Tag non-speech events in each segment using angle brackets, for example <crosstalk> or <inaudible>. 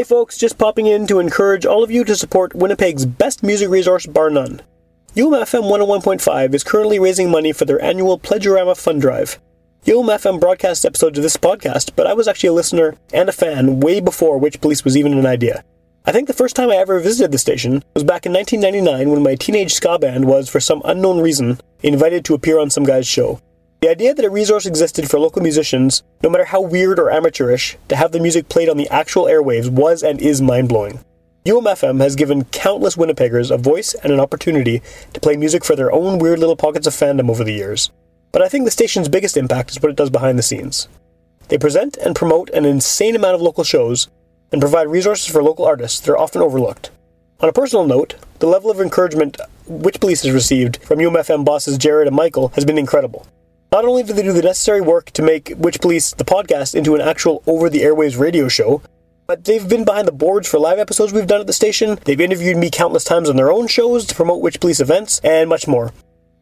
Hey folks, just popping in to encourage all of you to support Winnipeg's best music resource bar none. UMFM 101.5 is currently raising money for their annual Pledgeorama Fund Drive. UMFM broadcasts episodes of this podcast, but I was actually a listener and a fan way before Witch Police was even an idea. I think the first time I ever visited the station was back in 1999 when my teenage ska band was, for some unknown reason, invited to appear on some guy's show. The idea that a resource existed for local musicians, no matter how weird or amateurish, to have the music played on the actual airwaves was and is mind blowing. UMFM has given countless Winnipeggers a voice and an opportunity to play music for their own weird little pockets of fandom over the years. But I think the station's biggest impact is what it does behind the scenes. They present and promote an insane amount of local shows and provide resources for local artists that are often overlooked. On a personal note, the level of encouragement Witch Police has received from UMFM bosses Jared and Michael has been incredible. Not only do they do the necessary work to make Witch Police, the podcast, into an actual over the airwaves radio show, but they've been behind the boards for live episodes we've done at the station, they've interviewed me countless times on their own shows to promote Witch Police events, and much more.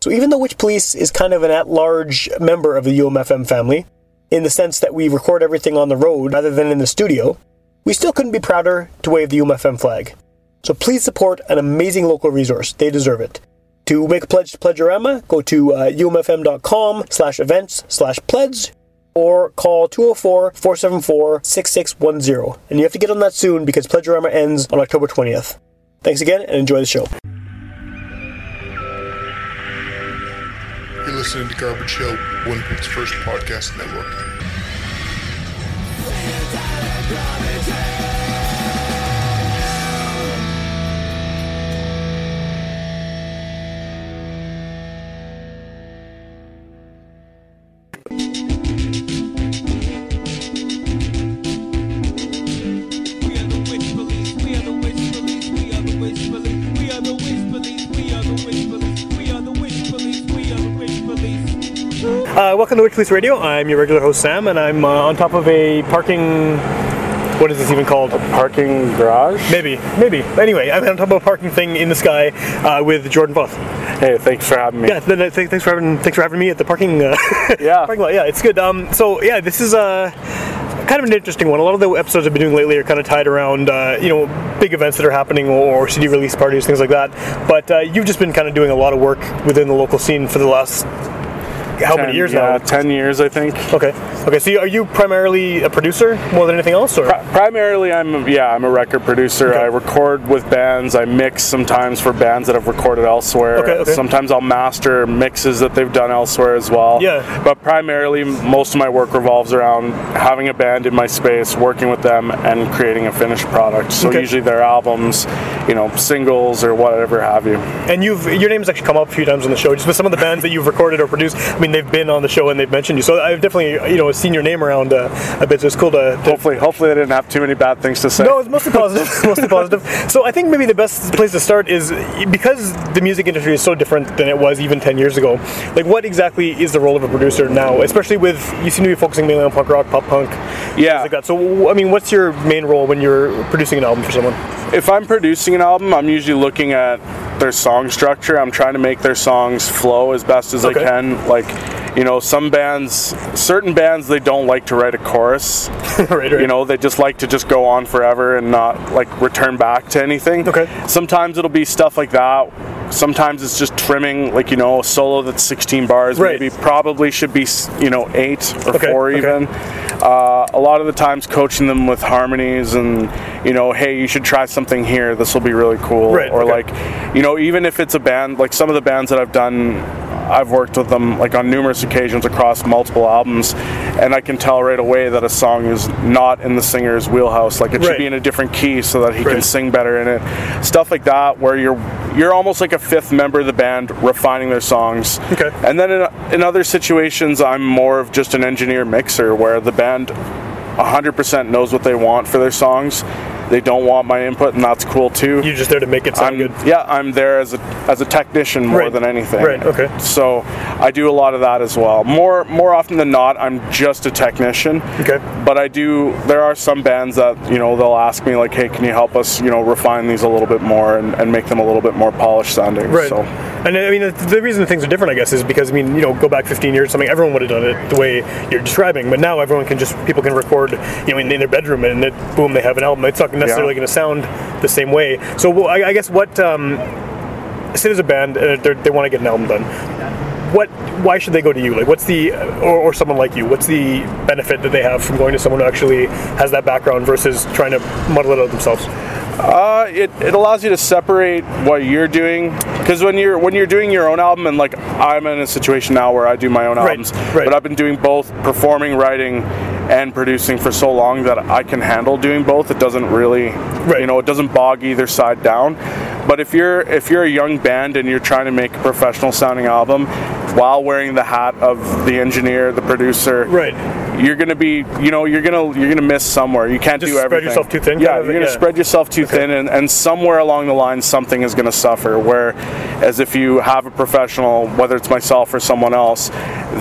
So even though Witch Police is kind of an at large member of the UMFM family, in the sense that we record everything on the road rather than in the studio, we still couldn't be prouder to wave the UMFM flag. So please support an amazing local resource. They deserve it. To make a pledge to Pledgeorama, go to uh, umfm.com slash events slash pledge or call 204-474-6610. And you have to get on that soon because Pledgeorama ends on October 20th. Thanks again and enjoy the show. You're listening to Garbage Hill, Winnipeg's first podcast network. Uh, welcome to Witch Police Radio. I'm your regular host Sam, and I'm uh, on top of a parking. What is this even called? A parking garage. Maybe, maybe. Anyway, I'm on top of a parking thing in the sky uh, with Jordan Voth. Hey, thanks for having me. Yeah, th- th- thanks for having thanks for having me at the parking. Uh, <laughs> Yeah. parking lot. Yeah, it's good. Um, so yeah, this is uh, kind of an interesting one. A lot of the episodes I've been doing lately are kind of tied around uh, you know big events that are happening or CD release parties, things like that. But uh, you've just been kind of doing a lot of work within the local scene for the last how many years yeah, now? Ten years, I think. Okay. Okay. So you- are you primarily a producer more than anything else, or? Pri- Primarily, I'm yeah, I'm a record producer. Okay. I record with bands. I mix sometimes for bands that have recorded elsewhere. Okay, okay. Sometimes I'll master mixes that they've done elsewhere as well. Yeah. But primarily, most of my work revolves around having a band in my space, working with them, and creating a finished product. So Okay. usually their albums, you know, singles or whatever have you. And you've your name's actually come up a few times on the show. Just with some of the bands that you've recorded or produced. I mean, they've been on the show and they've mentioned you. So I've definitely you know seen your name around uh, a bit. So it's cool to. to Hopefully, hopefully, I didn't have too many bad things to say. no, it's mostly positive. <laughs> mostly positive. So I think maybe the best place to start is because the music industry is so different than it was even ten years ago. Like, what exactly is the role of a producer now? Especially with you seem to be focusing mainly on punk rock, pop punk, things Yeah. like that. So I mean, what's your main role when you're producing an album for someone? if I'm producing an album, I'm usually looking at their song structure. I'm trying to make their songs flow as best as Okay. I can. Like, you know, some bands, certain bands, they don't like to write a chorus. <laughs> right, right. You know, they just like to just go on forever and not like return back to anything. Okay. Sometimes it'll be stuff like that. Sometimes it's just trimming, like you know, a solo that's 16 bars. Right. Maybe probably should be you know eight or Okay, four okay. even. Uh, a lot of the times, coaching them with harmonies and you know, hey, you should try something here. This will be really cool. Right, Or okay. like, you know, even if it's a band, like some of the bands that I've done. I've worked with them like on numerous occasions across multiple albums, and I can tell right away that a song is not in the singer's wheelhouse. Like it should be in a different key so that he Right. can sing better in it. Stuff like that, where you're you're almost like a fifth member of the band refining their songs. Okay. And then in, in other situations, I'm more of just an engineer mixer, where the band 100% knows what they want for their songs. They don't want my input, and that's cool too. You're just there to make it sound I'm, good. yeah, I'm there as a as a technician more Right. than anything. Right, okay. So I do a lot of that as well. More more often than not, I'm just a technician. Okay. But I do. There are some bands that you know they'll ask me like, "Hey, can you help us? You know, refine these a little bit more and, and make them a little bit more polished sounding." Right. So And I mean, the, reason things are different, I guess, is because I mean, you know, go back 15 years, or something everyone would have done it the way you're describing, but now everyone can just people can record, you know, in, in their bedroom, and it, boom, they have an album. It's not necessarily Yeah. going to sound the same way. So, well, I, I guess what, um, say there's a band and they're- they want to get an album done. What? Why should they go to you? Like, what's the or, or someone like you? What's the benefit that they have from going to someone who actually has that background versus trying to muddle it out themselves? Uh, it, it allows you to separate what you're doing because when you're when you're doing your own album and like I'm in a situation now where I do my own Right, albums, right. but I've been doing both performing, writing, and producing for so long that I can handle doing both. It doesn't really, Right. you know, it doesn't bog either side down. But if you're if you're a young band and you're trying to make a professional sounding album while wearing the hat of the engineer, the producer, Right. you're gonna be, you know, you're gonna you're gonna miss somewhere. You can't Just do spread everything. yourself too thin, Yeah, kind of, you're gonna yeah. spread yourself too thin, and, and somewhere along the line, something is gonna suffer. Where, as if you have a professional, whether it's myself or someone else,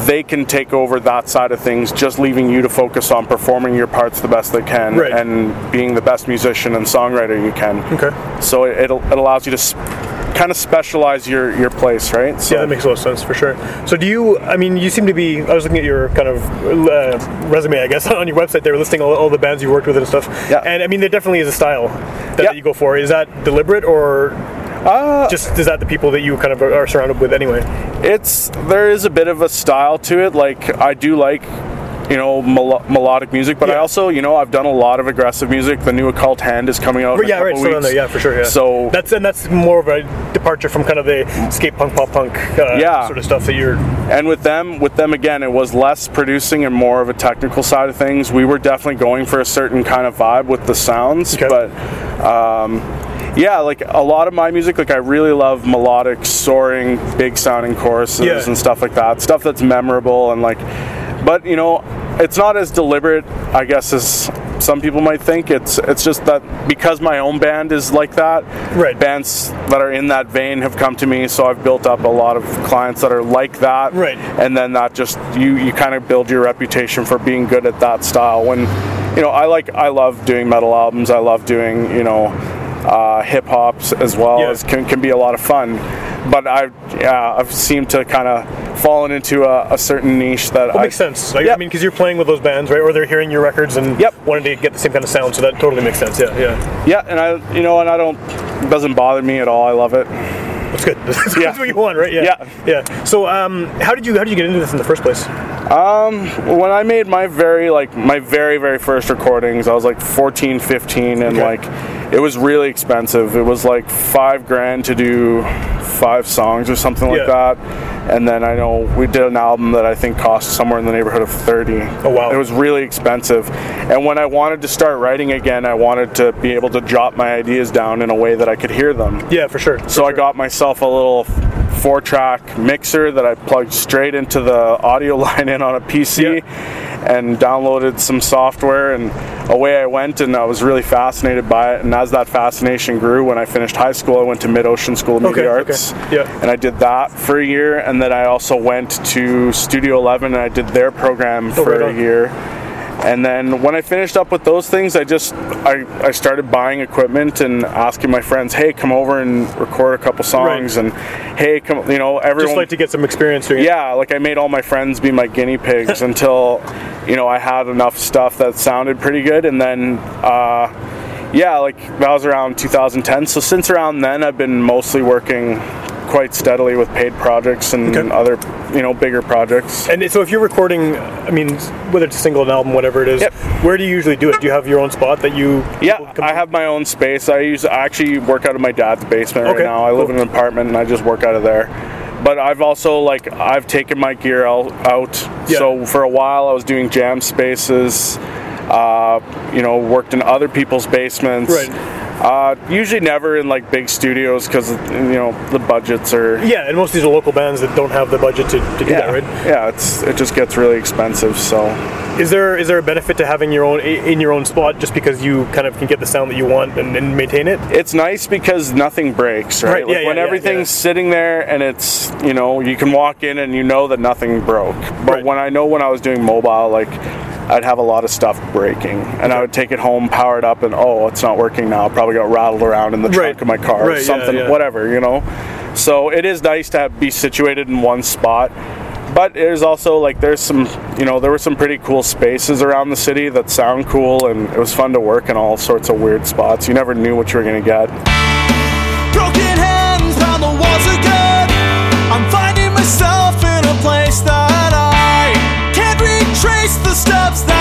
they can take over that side of things, just leaving you to focus on performing your parts the best they can Right. and being the best musician and songwriter you can. Okay. So it, it, it allows you to. kind of specialize your your place, right? So Yeah, that makes a lot of sense for sure. So, do you? I mean, you seem to be. I was looking at your kind of uh, resume, I guess, <laughs> on your website. They were listing all, all the bands you worked with and stuff. Yeah. And I mean, there definitely is a style that, Yeah. you go for. Is that deliberate or? just is that the people that you kind of are surrounded with anyway? it's there is a bit of a style to it. Like I do like you know melo- melodic music, but I also you know I've done a lot of aggressive music. The new Occult Hand is coming out. yeah, right. Still weeks. there. Yeah, for sure. Yeah. So that's and that's more of a departure from kind of the skate punk, pop punk, uh, Yeah. sort of stuff that you're. and with them with them again it was less producing and more of a technical side of things we were definitely going for a certain kind of vibe with the sounds Okay. but um, yeah like a lot of my music like i really love melodic soaring big sounding choruses Yeah. and stuff like that stuff that's memorable and like but you know it's not as deliberate i guess as some people might think. It's it's just that because my own band is like that Right. bands that are in that vein have come to me. So i've built up a lot of clients that are like that. Right. and then that just you you kind of build your reputation for being good at that style. When you know i like i love doing metal albums. I love doing you know uh, hip hops as well Yeah. as can, can be a lot of fun but i yeah i've seemed to kind of fallen into a, a certain niche that I, makes sense. Like, I mean, because you're playing with those bands, right? Or they're hearing your records and Yep. wanting to get the same kind of sound. So that totally makes sense. Yeah, yeah. yeah and i you know and i don't it doesn't bother me at all i love it That's good. <laughs> That's Yeah. what you want, right? Yeah. Yeah. Yeah. So, um, how did you how did you get into this in the first place? Um, when I made my very like my very very first recordings, I was like 14, 15 and Okay. like it was really expensive. It was like 5 grand to do 5 songs or something like Yeah. that. And then I know we did an album that I think cost somewhere in the neighborhood of 30. Oh, wow. It was really expensive. And when I wanted to start writing again, I wanted to be able to jot my ideas down in a way that I could hear them. Yeah, for sure. So I got myself a little four track mixer that I plugged straight into the audio <laughs> line in on a PC and downloaded some software and away I went and I was really fascinated by it and as that fascination grew when I finished high school I went to Mid Ocean School of Media Okay, okay. Arts Yeah. and I did that for a year and then I also went to Studio 11 and I did their program for Oh, right a year and then when I finished up with those things, I just I, I started buying equipment and asking my friends, "Hey, come over and record a couple songs." And hey, come, you know, everyone. Just like to get some experience doing yeah, like I made all my friends be my guinea pigs <laughs> until, you know, I had enough stuff that sounded pretty good, and then. Uh, yeah, like that was around 2010. So since around then, I've been mostly working quite steadily with paid projects and Okay. other, you know, bigger projects. And so if you're recording, I mean, whether it's a single, an album, whatever it is, Yep. where do you usually do it? Do you have your own spot that you? Yeah, I have my own space. I use I actually work out of my dad's basement Okay, right now. I live cool. in an apartment and I just work out of there. But I've also like I've taken my gear out. out. Yeah. So for a while I was doing jam spaces. Uh, you know, worked in other people's basements. Right. Uh, usually never in like big studios because you know the budgets are. Yeah, and most of these are local bands that don't have the budget to, to do Yeah, that, right? yeah, it's it just gets really expensive. So Is there is there a benefit to having your own in your own spot just because you kind of can get the sound that you want and, and maintain it? it's nice because nothing breaks, right? Right, Like yeah, when yeah, everything's sitting there and it's, you know, you can walk in and you know that nothing broke. But Right. when I know when I was doing mobile, like I'd have a lot of stuff breaking and I would take it home, power it up, and oh, it's not working now. It probably got rattled around in the trunk Right. of my car Right, or yeah, something, yeah. whatever, you know. So it is nice to have, be situated in one spot. But there's also like there's some you know there were some pretty cool spaces around the city that sound cool and it was fun to work in all sorts of weird spots. You never knew what you were gonna get. Retrace the steps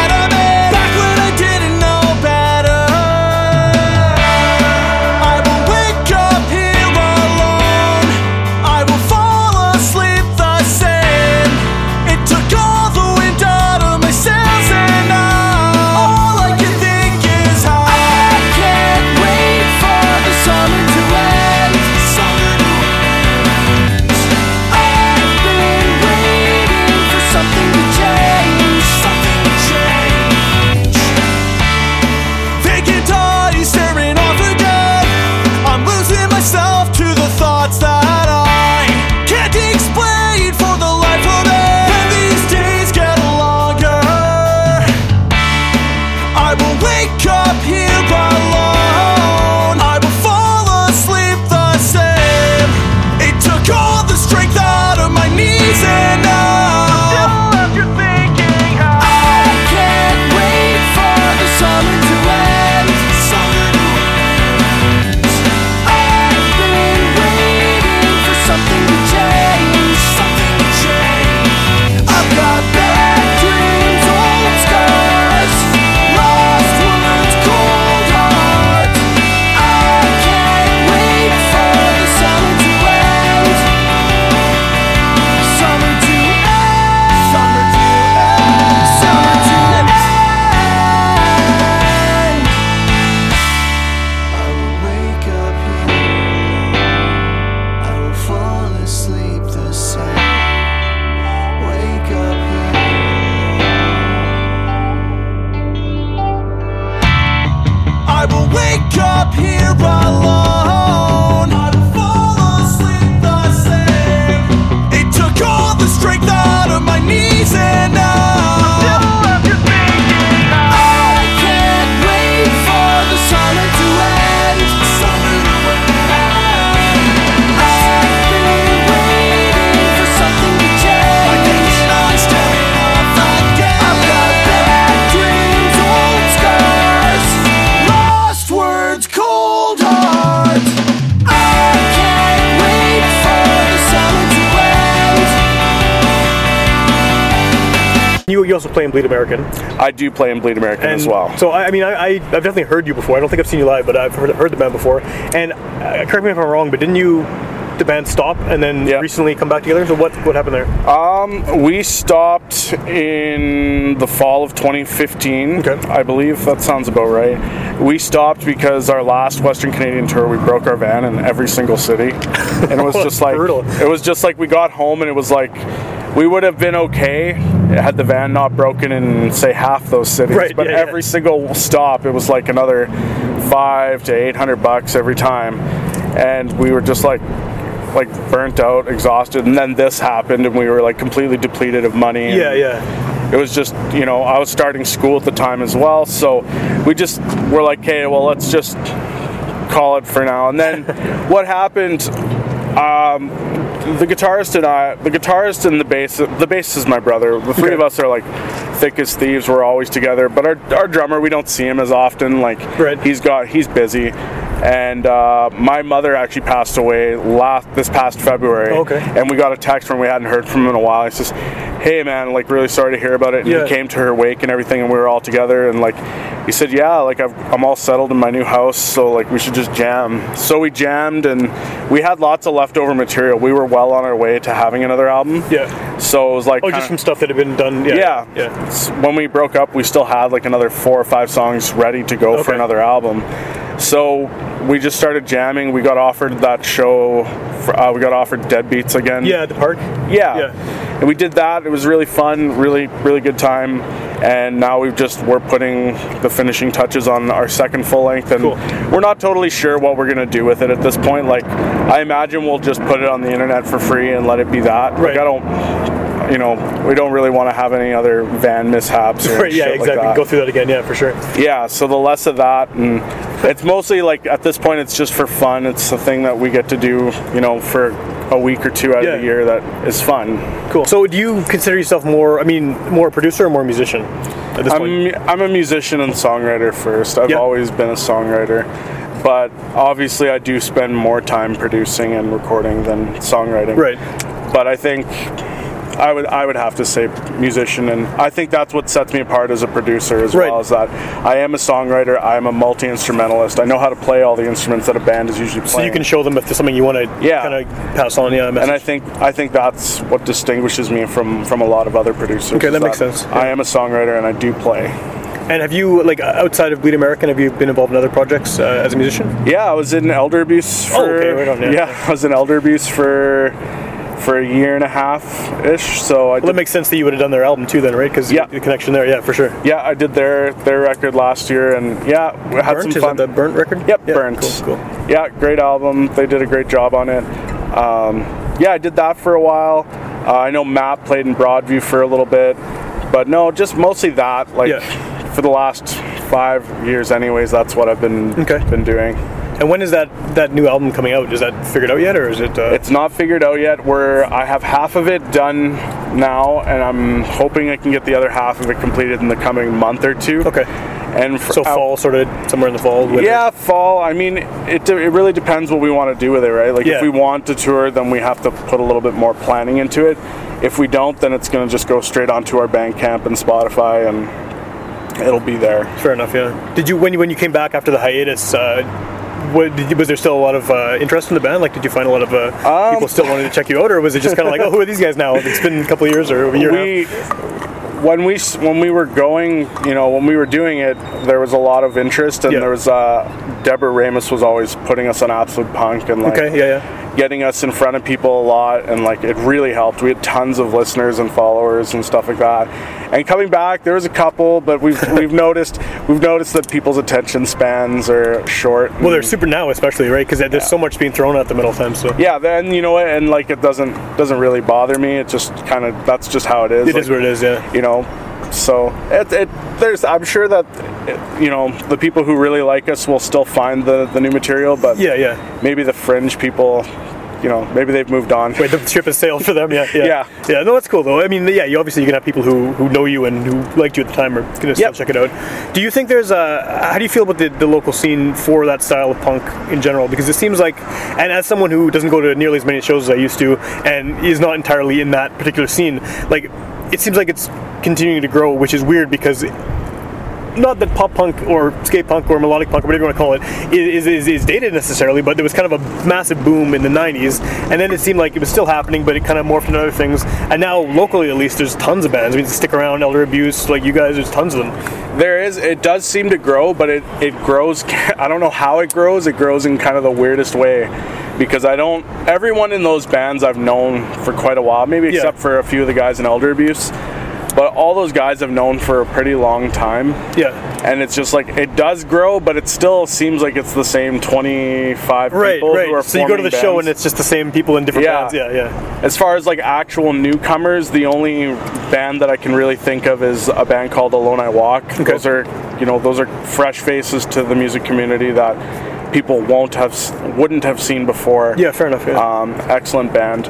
also play in Bleed American. I do play in Bleed American And as well. So I, I mean, I, I, I've definitely heard you before. I don't think I've seen you live, but I've heard, heard the band before. And uh, correct me if I'm wrong, but didn't you the band stop and then recently come back together? So what what happened there? We stopped in the fall of 2015, Okay. I believe. That sounds about right. We stopped because our last Western Canadian tour, we broke our van in every single city, and it was <laughs> just like Brutal. it was just like we got home and it was like we would have been okay had the van not broken in say half those cities. Right, but yeah, yeah. every single stop, it was like another five to eight hundred bucks every time, and we were just like like burnt out, exhausted, and then this happened, and we were like completely depleted of money. and Yeah, yeah. It was just, you know, I was starting school at the time as well, so we just were like, okay, well, let's just call it for now. And then <laughs> what happened? Um, the guitarist and I, the guitarist and the bass, the bassist is my brother. The three Okay. of us are like thick as thieves. We're always together. But our, our drummer, we don't see him as often. Like Right. he's got, he's busy. And uh, my mother actually passed away last this past February. Okay. And we got a text from we hadn't heard from him in a while. He says, "Hey man, like really sorry to hear about it." And Yeah. he came to her wake and everything, and we were all together. And like he said, "Yeah, like I've, I'm all settled in my new house, so like we should just jam." So we jammed, and we had lots of leftover material. We were well on our way to having another album. Yeah. So it was like Oh, kinda- just from stuff that had been done. Yeah. yeah. Yeah. When we broke up, we still had like another four or five songs ready to go for another album. So we just started jamming. We got offered that show. For, uh, we got offered Deadbeats again. Yeah, at the park. Yeah. Yeah. And we did that. It was really fun, really, really good time. And now we've just we're putting the finishing touches on our second full length, and Cool. we're not totally sure what we're gonna do with it at this point. Like, I imagine we'll just put it on the internet for free and let it be that. Right. Like, I don't, you know, we don't really want to have any other van mishaps. Or Right. Yeah. like Exactly. that. Go through that again. Yeah, for sure. Yeah, so the less of that, and it's mostly like at this point, it's just for fun. It's a thing that we get to do, you know, for a week or two out Yeah. of the year that is fun. Cool. So, do you consider yourself more? I mean, more a producer or more a musician at this point? I'm, I'm a musician and songwriter first. I've Yeah. always been a songwriter. But obviously, I do spend more time producing and recording than songwriting. Right. But I think I would I would have to say musician, and I think that's what sets me apart as a producer as Right. well. as that I am a songwriter. I am a multi instrumentalist. I know how to play all the instruments that a band is usually playing. So you can show them if there's something you want to Yeah. kind of pass on. Yeah. and I think I think that's what distinguishes me from from a lot of other producers. Okay, is that makes sense, I am a songwriter and I do play. And have you like outside of Bleed American? Have you been involved in other projects uh, as a musician? Yeah, I was in elder abuse for. Oh, okay, right on, <laughs> yeah. I was in elder abuse for for a year and a half ish. So I Well, did, that makes sense that you would have done their album too, then, right? Because Yeah. the connection there. Yeah, for sure. yeah, I did their their record last year, and yeah, we had Burnt some is fun. that the Burnt record? Yep, yeah, Burnt. Cool. Cool. Yeah, great album. They did a great job on it. Um, yeah, I did that for a while. Uh, I know Matt played in Broadview for a little bit, but no, just mostly that. Like Yeah. for the last five years, anyways. That's what I've been Okay. been doing. And when is that that new album coming out? Is that figured out yet, or is it? Uh, It's not figured out yet. Where I have half of it done now, and I'm hoping I can get the other half of it completed in the coming month or two. okay. And for, So fall, sort of somewhere in the fall. winter. Yeah, fall. I mean, it, it really depends what we want to do with it, right? Like, Yeah. if we want to tour, then we have to put a little bit more planning into it. If we don't, then it's going to just go straight onto our Bandcamp and Spotify, and it'll be there. Fair enough. Yeah. Did you when you when you came back after the hiatus? Uh, what, did you, was there still a lot of uh, interest in the band? Like, did you find a lot of uh, Um, people still wanting to check you out, or was it just kind of like, oh, who are these guys now? It's been a couple of years or a year we when we when we were going, you know, when we were doing it, there was a lot of interest, and Yeah. there was uh, Deborah Ramus was always putting us on Absolute Punk and like. Okay. Yeah. Yeah. Getting us in front of people a lot, and like it really helped. We had tons of listeners and followers and stuff like that. And coming back, there was a couple, but we've <laughs> we've noticed we've noticed that people's attention spans are short. Well, they're super now, especially right because there's so much being thrown at them at all times. So yeah, then you know what, and like it doesn't doesn't really bother me. It just kind of that's just how it is. it Like, is what it is. Yeah. you know so it, it there's i'm sure that you know the people who really like us will still find the the new material but Yeah. Yeah. maybe the fringe people you know maybe they've moved on Wait, the ship has sailed for them. Yeah. Yeah. Yeah. Yeah. No, that's cool though. I mean, yeah, you obviously you can have people who, who know you and who liked you at the time are gonna still check it out. Do you think there's a? How do you feel about the, the local scene for that style of punk in general? Because it seems like, and as someone who doesn't go to nearly as many shows as I used to, and is not entirely in that particular scene, like it seems like it's continuing to grow, which is weird because not that pop punk or skate punk or melodic punk or whatever you want to call it is, is, is dated necessarily, but there was kind of a massive boom in the 90s, and then it seemed like it was still happening, but it kind of morphed into other things. And now, locally at least, there's tons of bands. I mean, Stick Around, Elder Abuse, like you guys, there's tons of them. there is it does seem to grow but it it grows <laughs> i don't know how it grows it grows in kind of the weirdest way because i don't everyone in those bands i've known for quite a while maybe Yeah. except for a few of the guys in elder abuse but all those guys i've known for a pretty long time Yeah. and it's just like it does grow, but it still seems like it's the same 25 Right, people who are right. So you go to the forming show and it's just the same people in different Yeah. bands. Yeah, yeah. As far as like actual newcomers, the only band that I can really think of is a band called Alone I Walk. Those are, you know, those are fresh faces to the music community that people won't have, wouldn't have seen before. Yeah, fair enough. Yeah. Um, excellent band.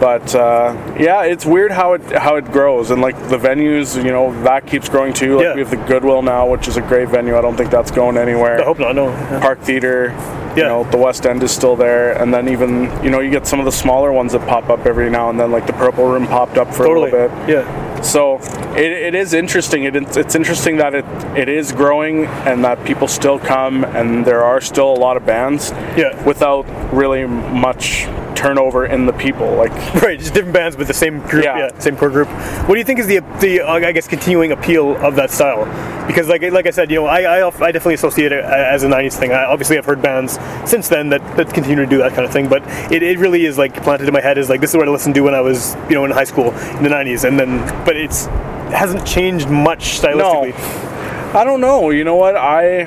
But uh, yeah, it's weird how it how it grows and like the venues, you know, that keeps growing too. Like Yeah. we have the Goodwill now, which is a great venue. I don't think that's going anywhere. I hope not. No. Yeah. Park Theater. You Yeah. know, the West End is still there, and then even you know you get some of the smaller ones that pop up every now and then, like the Purple Room popped up for Totally. a little bit. Yeah. So it, it is interesting. It, it's interesting that it it is growing and that people still come, and there are still a lot of bands. Yeah. Without really much turnover in the people, like <laughs> Right, just different bands, but the same group, yeah, Yeah. same core group. What do you think is the the uh, I guess continuing appeal of that style? Because like like I said, you know, I I, I definitely associate it as a '90s thing. I, obviously, I've heard bands since then that, that continue to do that kind of thing, but it, it really is like planted in my head is like this is what I listened to when I was you know in high school in the '90s, and then but it's it hasn't changed much stylistically. No. I don't know. You know what? I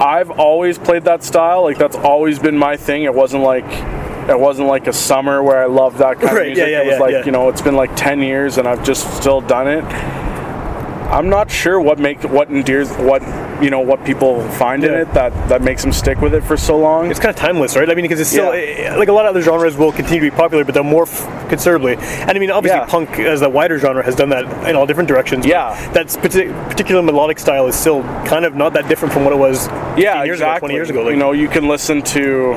I've always played that style. Like that's always been my thing. It wasn't like it wasn't like a summer where I loved that kind Right, of yeah, music. yeah, it was yeah, like yeah. you know, it's been like ten years and I've just still done it. I'm not sure what make what endears what you know what people find in it that that makes them stick with it for so long. it's kind of timeless, right? I mean, because it's still Yeah. eh, like a lot of other genres will continue to be popular, but they'll morph considerably. And I mean, obviously, Yeah. punk as the wider genre has done that in all different directions. Yeah. that's partic- particular melodic style is still kind of not that different from what it was. yeah, 15 years exactly. ago, 20 years ago. Like, you know, you can listen to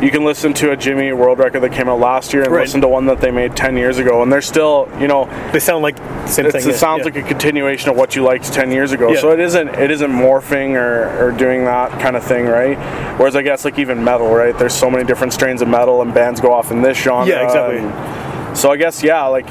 you can listen to a Jimmy World record that came out last year and Right. listen to one that they made 10 years ago and they're still, you know, they sound like the same it sounds yeah. like a continuation of what you liked 10 years ago. Yeah. So it isn't it isn't morphing or, or doing that kind of thing, right? Whereas I guess like even metal, right? There's so many different strains of metal and bands go off in this genre. Yeah, exactly. and so I guess yeah, like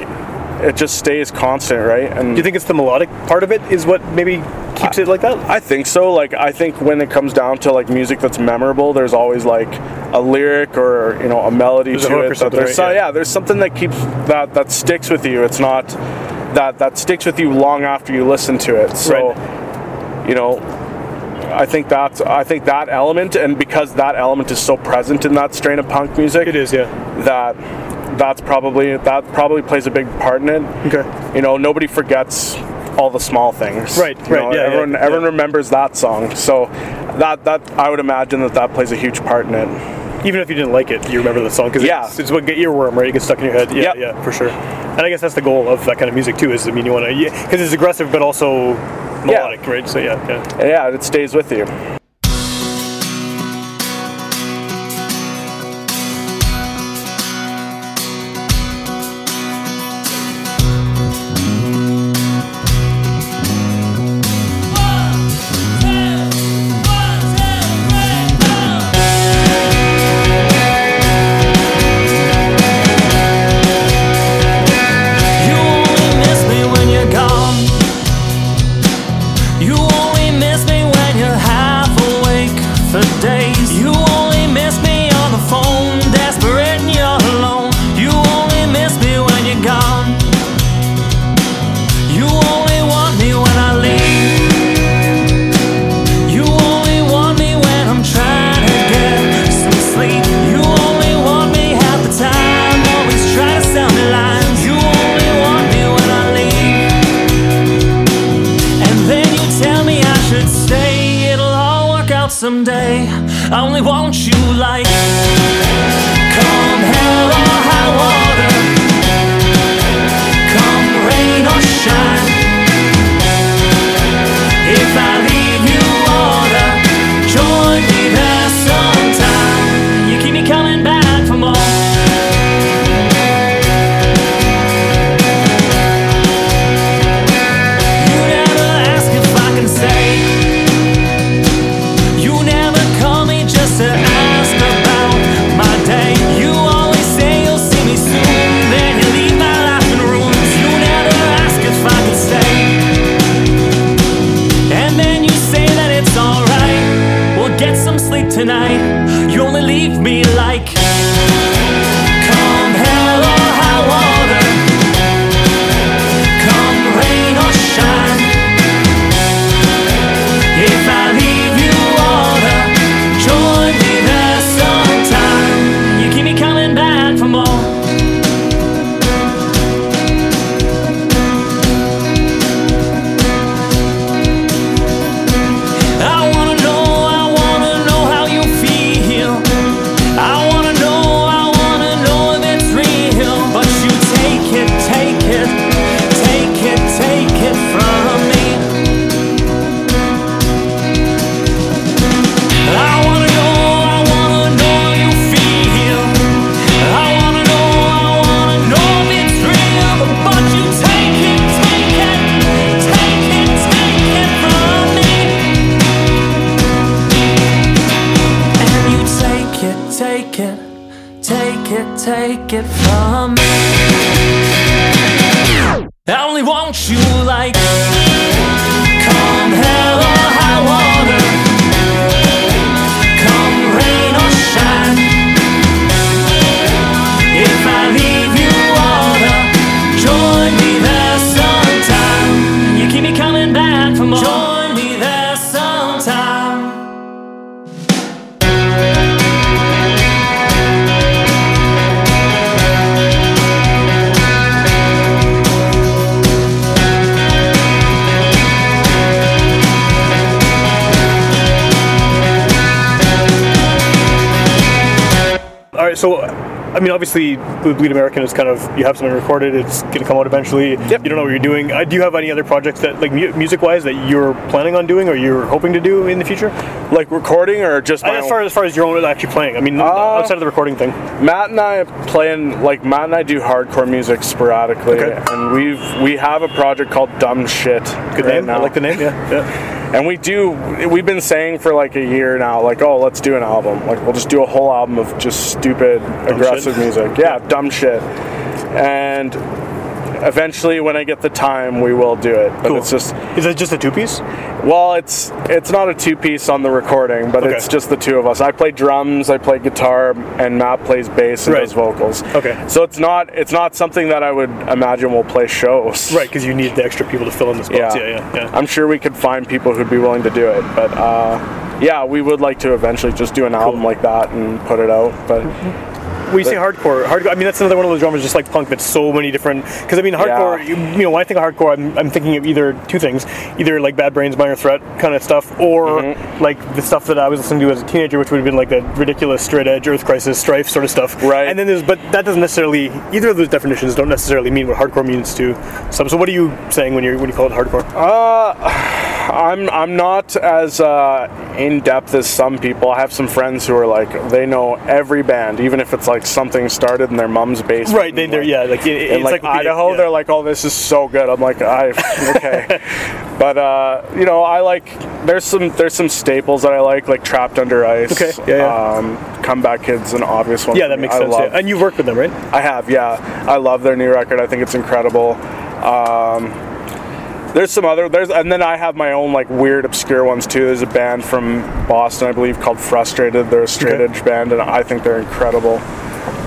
it just stays constant, right? And Do you think it's the melodic part of it is what maybe keeps it like that? I think so. Like I think when it comes down to like music that's memorable, there's always like a lyric or you know a melody There's a to hook it. that there's right? so- Yeah. yeah, there's something that keeps that that sticks with you. It's not that that sticks with you long after you listen to it. So you know. I think that's I think that element, and because that element is so present in that strain of punk music, It is, yeah. that that's probably that probably plays a big part in it. Okay. You know, nobody forgets all the small things. Right, You right, know, yeah, everyone yeah, everyone yeah. remembers that song. So that that I would imagine that that plays a huge part in it. Even if you didn't like it, you remember the song because Yeah. it's, it's what get earworm, right? It gets stuck in your head. Yeah, Yep. yeah, for sure. And I guess that's the goal of that kind of music too. Is I mean, you want to, yeah, because it's aggressive but also melodic, right? So yeah, yeah. Yeah, it stays with. You take Bleed American is kind of you have something recorded. It's going to come out eventually. Yep. You don't know what you're doing. Uh, do you have any other projects that, like, mu- music-wise, that you're planning on doing or you're hoping to do in the future? Like recording or just my as far as far as your own actually playing. I mean, outside of the recording thing. Matt and I playing like Matt and I do hardcore music sporadically, Okay. and we've we have a project called Dumb Shit. Good right name. now. I like the name. Yeah. <laughs> Yeah. And we do. We've been saying for like a year now, like, oh, let's do an album. Like, we'll just do a whole album of just stupid, aggressive shit. music. Yeah, dumb shit. And eventually, when I get the time, we will do it. But Cool. it's just, Is it just a two-piece? well, it's it's not a two piece on the recording, but Okay. it's just the two of us. I play drums, I play guitar, and Matt plays bass and Right. does vocals. Okay. So it's not it's not something that I would imagine will play shows. Right, because you need the extra people to fill in the spots. Yeah. Yeah. Yeah. Yeah. I'm sure we could find people who'd be willing to do it, but uh, yeah, we would like to eventually just do an album like that and put it out. But When you say hardcore, hardcore, I mean that's another one of those genres, just like punk, that's so many different. Because I mean, hardcore. Yeah. You, you know, when I think of hardcore, I'm, I'm thinking of either two things: either like Bad Brains, Minor Threat kind of stuff, or Mm-hmm. like the stuff that I was listening to as a teenager, which would have been like the ridiculous straight edge, Earth Crisis, Strife sort of stuff. Right. And then there's, but that doesn't necessarily either of those definitions don't necessarily mean what hardcore means to some. So what are you saying when you when you call it hardcore? I'm I'm not as uh, in depth as some people. I have some friends who are like they know every band, even if it's like something started in their mom's basement. right. They, they're yeah, like it, in it's like, like Idaho, they're like, "Oh, this is so good." I'm like, "I okay," <laughs> but uh, you know, I like. There's some there's some staples that I like, like Trapped Under Ice. Okay, yeah, yeah. Um, Comeback Kids, an obvious one. yeah, that me. makes I sense. love. Yeah. And you've worked with them, right? I have, yeah. I love their new record. I think it's incredible. Um, there's some other there's and then I have my own like weird obscure ones too. There's a band from Boston, I believe, called Frustrated. They're a straight edge band, and I think they're incredible.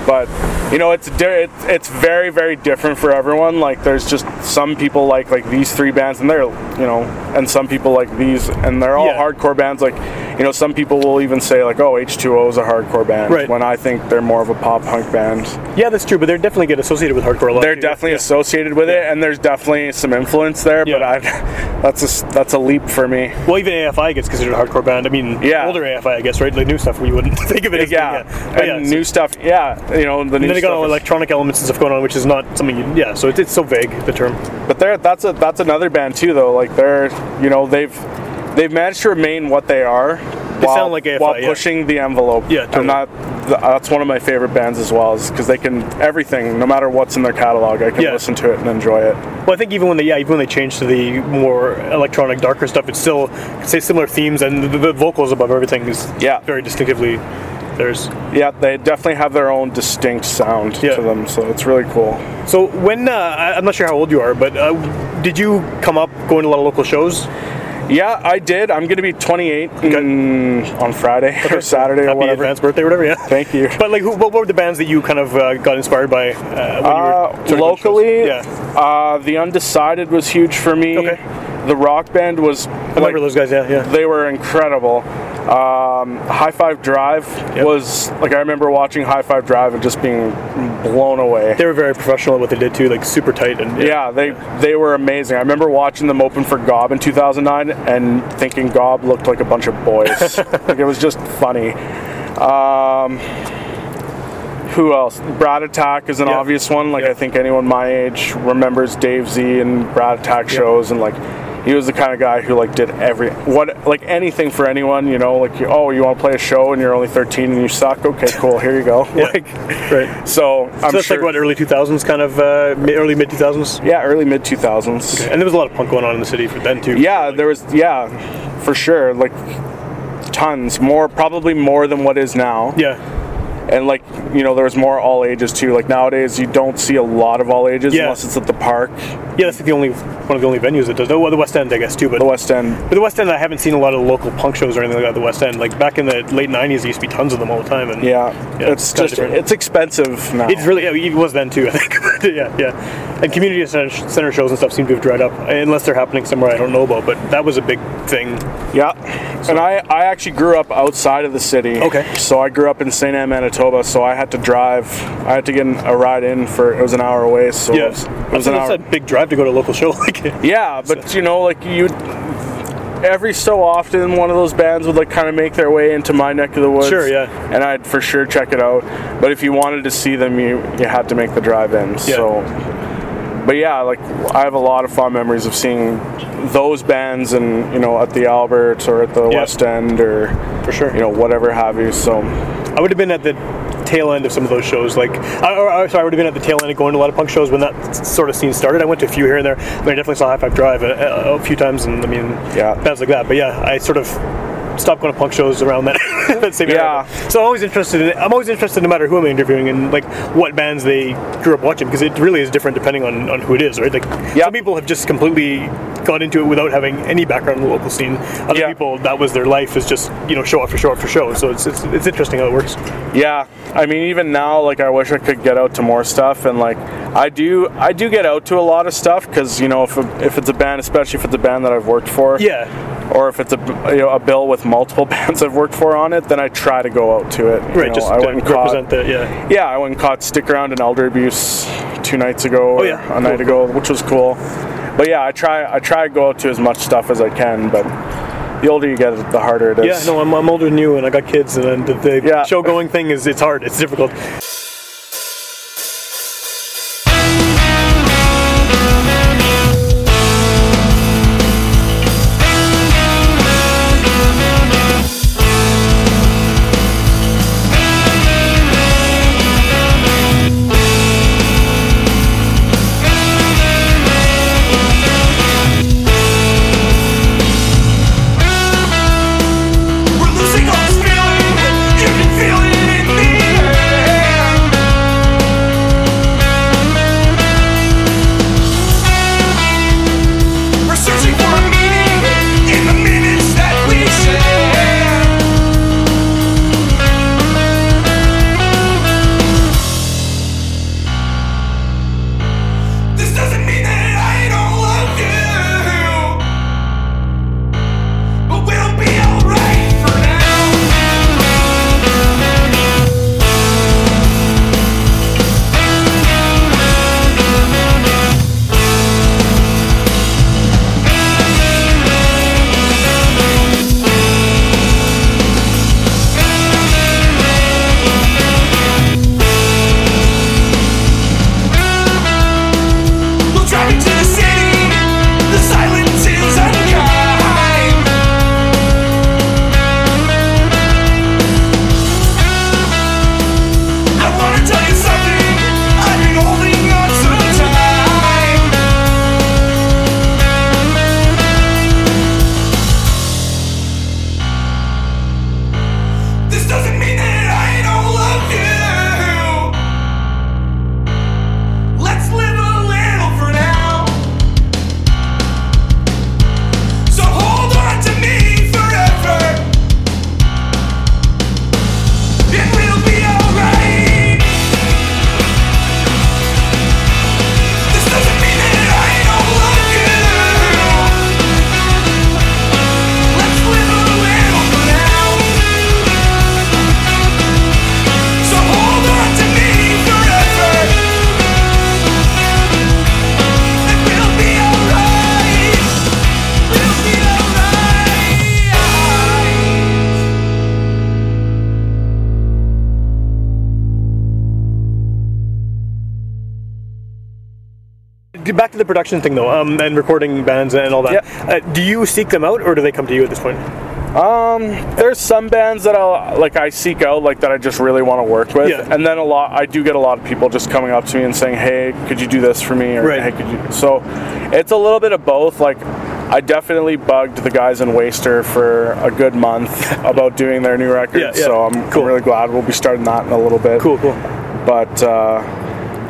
But you know, it's it's it's very very different for everyone. Like there's just some people like like these three bands, and they're you know, and some people like these, and they're all Yeah. hardcore bands. Like you know, some people will even say like, oh, H2O is a hardcore band, Right. when I think they're more of a pop punk band. Yeah, that's true. But they're definitely get associated with hardcore a lot. They're too. definitely Yeah. associated with it, and there's definitely some influence there. But I, <laughs> that's a that's a leap for me. Well, even AFI gets considered a hardcore band. I mean, Yeah. older AFI, I guess, right? Like new stuff, we wouldn't <laughs> think of it as Yeah, But and yeah, new stuff. Yeah, you know the And new then they got all electronic elements and stuff going on, which is not something. You, yeah, so it's, it's so vague the term. but they're that's a that's another band too, though. Like they're you know they've they've managed to remain what they are. They while, sound like AFI, while yeah. pushing the envelope. Yeah, totally. and that that's one of my favorite bands as well, is because they can everything, no matter what's in their catalog, I can Yeah. listen to it and enjoy it. Well, I think even when they yeah even when they change to the more electronic, darker stuff, it's still say similar themes and the, the vocals above everything is Yeah. very distinctively theirs. Yeah, they definitely have their own distinct sound Yeah. to them, so it's really cool. So when uh, I'm not sure how old you are, but uh, did you come up going to a lot of local shows? Yeah, I did. I'm going to be 28 in, on Friday or Saturday Happy or whatever. advance birthday, or whatever. Yeah. Thank you. But like, who, what were the bands that you kind of uh, got inspired by uh, when you were Uh, starting going to shows? locally, Yeah, uh, the Undecided was huge for me. Okay. The rock band was. I remember those guys. Yeah, yeah. They were incredible. Um, High Five Drive Yep. was like I remember watching High Five Drive and just being blown away. They were very professional at what they did too, like super tight and yeah, they they were amazing. I remember watching them open for Gob in 2009 and thinking Gob looked like a bunch of boys. <laughs> like it was just funny. Um, who else? Brad Attack is an Yeah. obvious one. Like Yeah. I think anyone my age remembers Dave Z and Brad Attack shows, and like he was the kind of guy who like did every what like anything for anyone. You know, like oh you want to play a show and you're only 13 and you suck. Okay, cool. Here you go. <laughs> Yeah. Like right. so, I'm So that's sure. like what early 2000s, kind of uh, early mid 2000s. yeah, early mid 2000s. And there was a lot of punk going on in the city for then too. Yeah, there was yeah, for sure. Like tons more, probably more than what is now. Yeah. And like you know, there was more all ages too. Like nowadays, you don't see a lot of all ages Yeah. unless it's at the park, Yeah, that's the only one of the only venues that does. Oh, well, the West End, I guess too. But the West End. but the West End, I haven't seen a lot of local punk shows or anything like that. at The West End, like back in the late '90s, there used to be tons of them all the time. And Yeah, Yeah, it's just different. it's expensive now. It's really yeah, it was then too. <laughs> I think. yeah, yeah. And community center, shows and stuff seem to have dried up, unless they're happening somewhere I don't know about. But that was a big thing. Yeah, and I, I actually grew up outside of the city. Okay. So I grew up in St. Anne, Manitoba. So I had to drive. I had to get a ride in for it was an hour away. So Yeah, it was, it was an that's hour. a big drive to go to a local show. <laughs> Like, Yeah, but you know, like you, every so often one of those bands would like kind of make their way into my neck of the woods. Sure, yeah. And I'd for sure check it out. But if you wanted to see them, you you had to make the drive in. So. But yeah, like I have a lot of fond memories of seeing those bands and you know at the Alberts or at the Yeah. West End or For sure. you know whatever have you. So I would have been at the tail end of some of those shows. Like, I, or, or, sorry, I would have been at the tail end of going to a lot of punk shows when that sort of scene started. I went to a few here and there. I mean, I definitely saw High Five Drive a, a, a few times, and I mean, Yeah. bands like that. But yeah, I sort of stopped going to punk shows around that, <laughs> that same Yeah. So I'm always interested. In, I'm always interested, no matter who I'm interviewing, and like what bands they grew up watching, because it really is different depending on, on who it is, right? Like, Yeah. some people have just completely gone into it without having any background in the local scene. Other Yeah. people, that was their life, is just you know show after show after show. So it's it's, it's interesting how it works. Yeah, I mean, even now, like I wish I could get out to more stuff, and like I do, I do get out to a lot of stuff because you know, if a, if it's a band, especially if it's a band that I've worked for, Yeah. or if it's a you know, a bill with multiple <laughs> bands I've worked for on it, then I try to go out to it. Right, know. just I went and caught- represent the yeah. Yeah, I went and caught Stick Around and Elder Abuse two nights ago, Oh, yeah. a night ago, which was cool. But yeah, I try, I try to go out to as much stuff as I can, but the older you get, the harder it is. Yeah, no, I'm, I'm older than you, and I got kids, and then the, the Yeah. show going thing is it's hard, it's difficult. The production thing though, um, and recording bands and all that. Yeah. Uh, do you seek them out, or do they come to you at this point? There's some bands that I'll like I seek out like that I just really want to work with, Yeah. and then a lot I do get a lot of people just coming up to me and saying, "Hey, could you do this for me?" or Right. "Hey, could you?" So it's a little bit of both. Like I definitely bugged the guys in Waster for a good month <laughs> about doing their new record, Yeah, yeah. so I'm Cool. really glad we'll be starting that in a little bit. Cool, cool. But uh,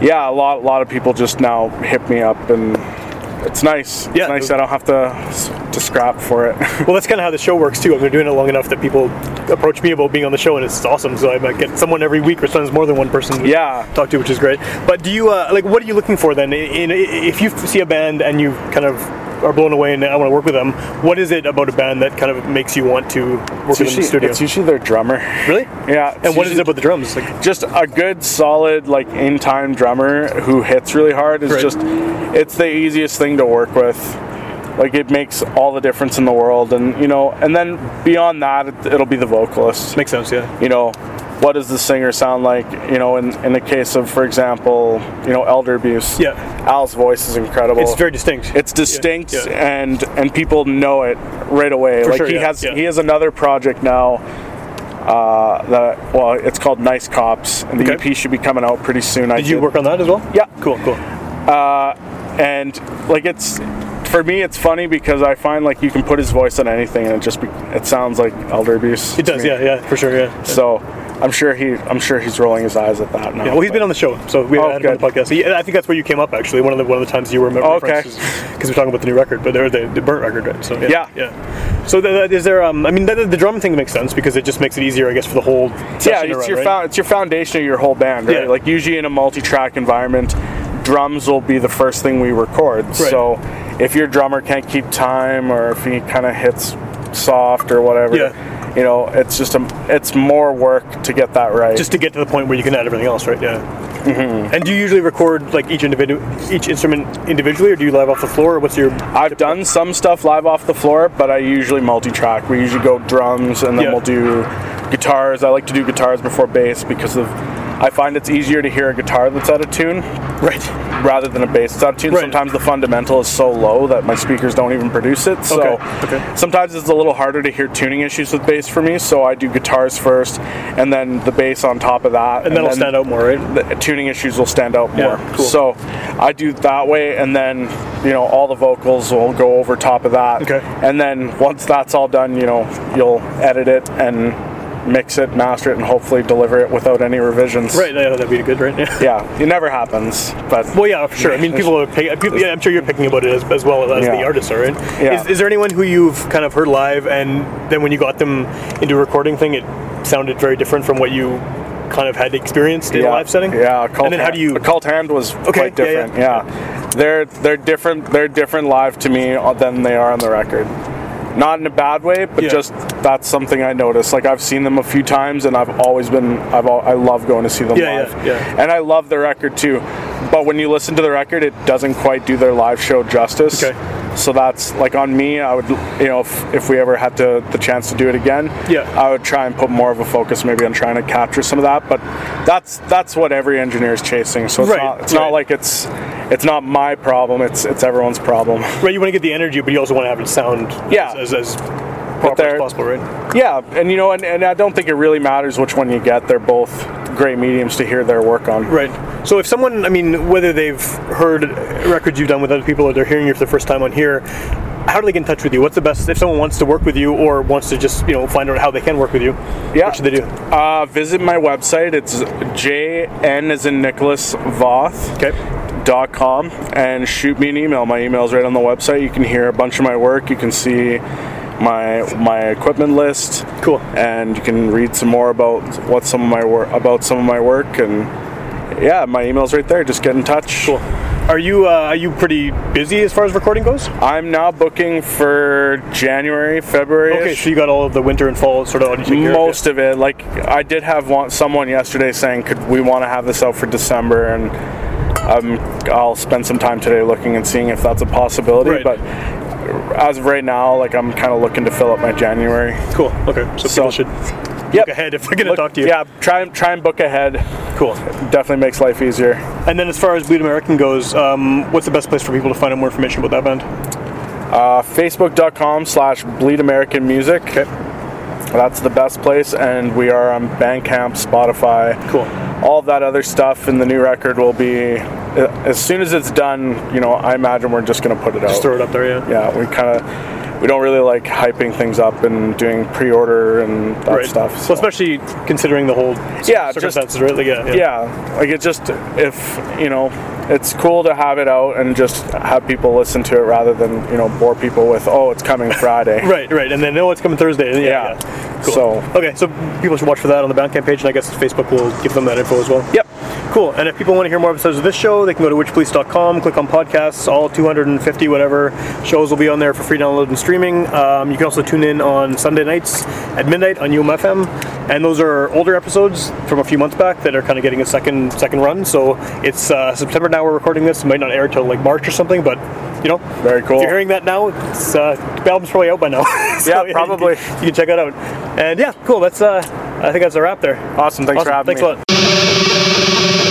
yeah, a lot, a lot of people just now hit me up, and it's nice. It's Yeah. nice. I don't have to to scrap for it. <laughs> Well, that's kind of how the show works too. I've been doing it long enough that people approach me about being on the show, and it's awesome. So I might get someone every week, or sometimes more than one person. To Yeah. talk to, which is great. But do you uh, like? What are you looking for then? In, if you see a band and you kind of are blown away and I want to work with them, what is it about a band that kind of makes you want to work with them in the studio? it's usually their drummer. really? Yeah. And what is it about the drums? Like, just a good solid like in time drummer who hits really hard is Right. just it's the easiest thing to work with like it makes all the difference in the world and you know and then beyond that it, it'll be the vocalist Makes sense, yeah. you know what does the singer sound like you know in, in the case of for example you know elder abuse Yeah. al's voice is incredible It's very distinct. it's distinct Yeah, yeah. and and people know it right away For like sure, he yeah, has he has another project now uh, that well it's called nice cops and the Okay. ep should be coming out pretty soon I Did you work on that as well? Yeah. Cool, cool. and like it's for me it's funny because i find like you can put his voice on anything and it just be, it sounds like elder abuse It does, me. yeah, yeah, for sure, yeah. so i'm sure he i'm sure he's rolling his eyes at that now Yeah, well, he's been on the show, so we Oh, had him on the podcast. I think that's where you came up actually. One of the one of the times you were Oh, okay. because we're talking about the new record, but they're the, the burnt record, right? So yeah, Yeah. yeah. So the, the- is there? Um, I mean, the, the drum thing makes sense because it just makes it easier, I guess, for the whole yeah it's run, your right? fou- it's your foundation of your whole band right Yeah. like usually in a multi-track environment drums will be the first thing we record so if your drummer can't keep time or if he kind of hits soft or whatever Yeah. You know it's just a it's more work to get that right just to get to the point where you can add everything else, right? Yeah. Mm-hmm. And do you usually record like each individual, each instrument individually, or do you live off the floor? Or what's your? I've done some stuff live off the floor, but I usually multi-track. We usually go drums and then Yeah. we'll do guitars. I like to do guitars before bass because of I find it's easier to hear a guitar that's out of tune Right. rather than a bass that's out of tune. Right. Sometimes the fundamental is so low that my speakers don't even produce it. So Okay, okay. sometimes it's a little harder to hear tuning issues with bass for me. So I do guitars first and then the bass on top of that. And that'll then stand out more, right? the tuning issues will stand out Yeah, more. cool. So I do that way, and then you know all the vocals will go over top of that. Okay. And then once that's all done, you know you'll edit it and mix it, master it, and hopefully deliver it without any revisions. Right. Yeah, that'd be good, right? Yeah. <laughs> Yeah, it never happens, but Well, yeah, for sure. I mean, people are pay, uh, people, yeah, I'm sure you're picking about it as, as well as Yeah. the artists are, right? Yeah. Is, is there anyone who you've kind of heard live, and then when you got them into a recording thing, it sounded very different from what you kind of had experienced in yeah, a live setting? Yeah, occult And then how do you? occult hand was Okay, quite yeah, yeah. different. Yeah, they're they're different. They're different live to me than they are on the record. Not in a bad way, but Yeah. just that's something I noticed. Like I've seen them a few times, and I've always been I've al- I love going to see them Yeah, live. yeah, yeah. And I love their record too. But when you listen to the record, it doesn't quite do their live show justice. Okay. So that's like on me. I would, you know, if, if we ever had to, the chance to do it again, Yeah. I would try and put more of a focus maybe on trying to capture some of that. But that's that's what every engineer is chasing. So it's Right, not it's right. not like it's it's not my problem. It's it's everyone's problem. Right, you want to get the energy, but you also want to have it sound Yeah. as, as, as proper as they're- possible, right? Yeah, and you know, and, and I don't think it really matters which one you get. They're both great mediums to hear their work on. Right. So if someone, I mean, whether they've heard records you've done with other people or they're hearing you for the first time on here, how do they get in touch with you? What's the best if someone wants to work with you or wants to just you know find out how they can work with you? Yeah. What should they do? Uh, visit my website. It's jn as in Nicholas Voth. Okay. dot com and shoot me an email. My email's right on the website. You can hear a bunch of my work. You can see my my equipment list. Cool. And you can read some more about what some of my work about some of my work and yeah, my email's right there. Just get in touch. Cool. Are you uh, are you pretty busy as far as recording goes? I'm now booking for January, February. Okay, so you got all of the winter and fall sort of most of it like i did have one, someone yesterday saying could we want to have this out for december and um, i'll spend some time today looking and seeing if that's a possibility Right. but as of right now like i'm kind of looking to fill up my january. Cool. Okay, so, So- people should yep. look ahead if we're gonna Look- talk to you. yeah try and try and book ahead Cool. definitely makes life easier And then as far as Bleed American goes, um, what's the best place for people to find out more information about that band? uh, facebook.com slash bleed american music Okay. that's the best place and we are on bandcamp spotify Cool. all that other stuff in the new record will be Uh, as soon as it's done you know i imagine we're just going to put it out Just throw it up there, yeah. yeah we kind of we don't really like hyping things up and doing pre-order and that Right. stuff Well, so. especially considering the whole Yeah, just- circumstances, right? Like, yeah, yeah. yeah like it just if you know it's cool to have it out and just have people listen to it rather than you know bore people with oh it's coming <laughs> friday Right, right, and then no, it's coming Thursday. Yeah, Yeah. yeah. Cool. So- okay, so people should watch for that on the Bandcamp page, and I guess Facebook will give them that info as well. yep Cool. And if people want to hear more episodes of this show, they can go to witchpolice.com, click on podcasts. All 250 whatever shows will be on there for free download and streaming. Um, you can also tune in on Sunday nights at midnight on UMFM, and those are older episodes from a few months back that are kind of getting a second second run. So it's uh, September now. We're recording this. It might not air till like March or something, but you know, Very cool. If you're hearing that now, it's, uh, the album's probably out by now. <laughs> So, Yeah, probably. <laughs> You can, you can check that out. And yeah, cool. That's uh, I think that's a wrap there. Awesome. Thanks for Awesome. having Thanks me. a lot.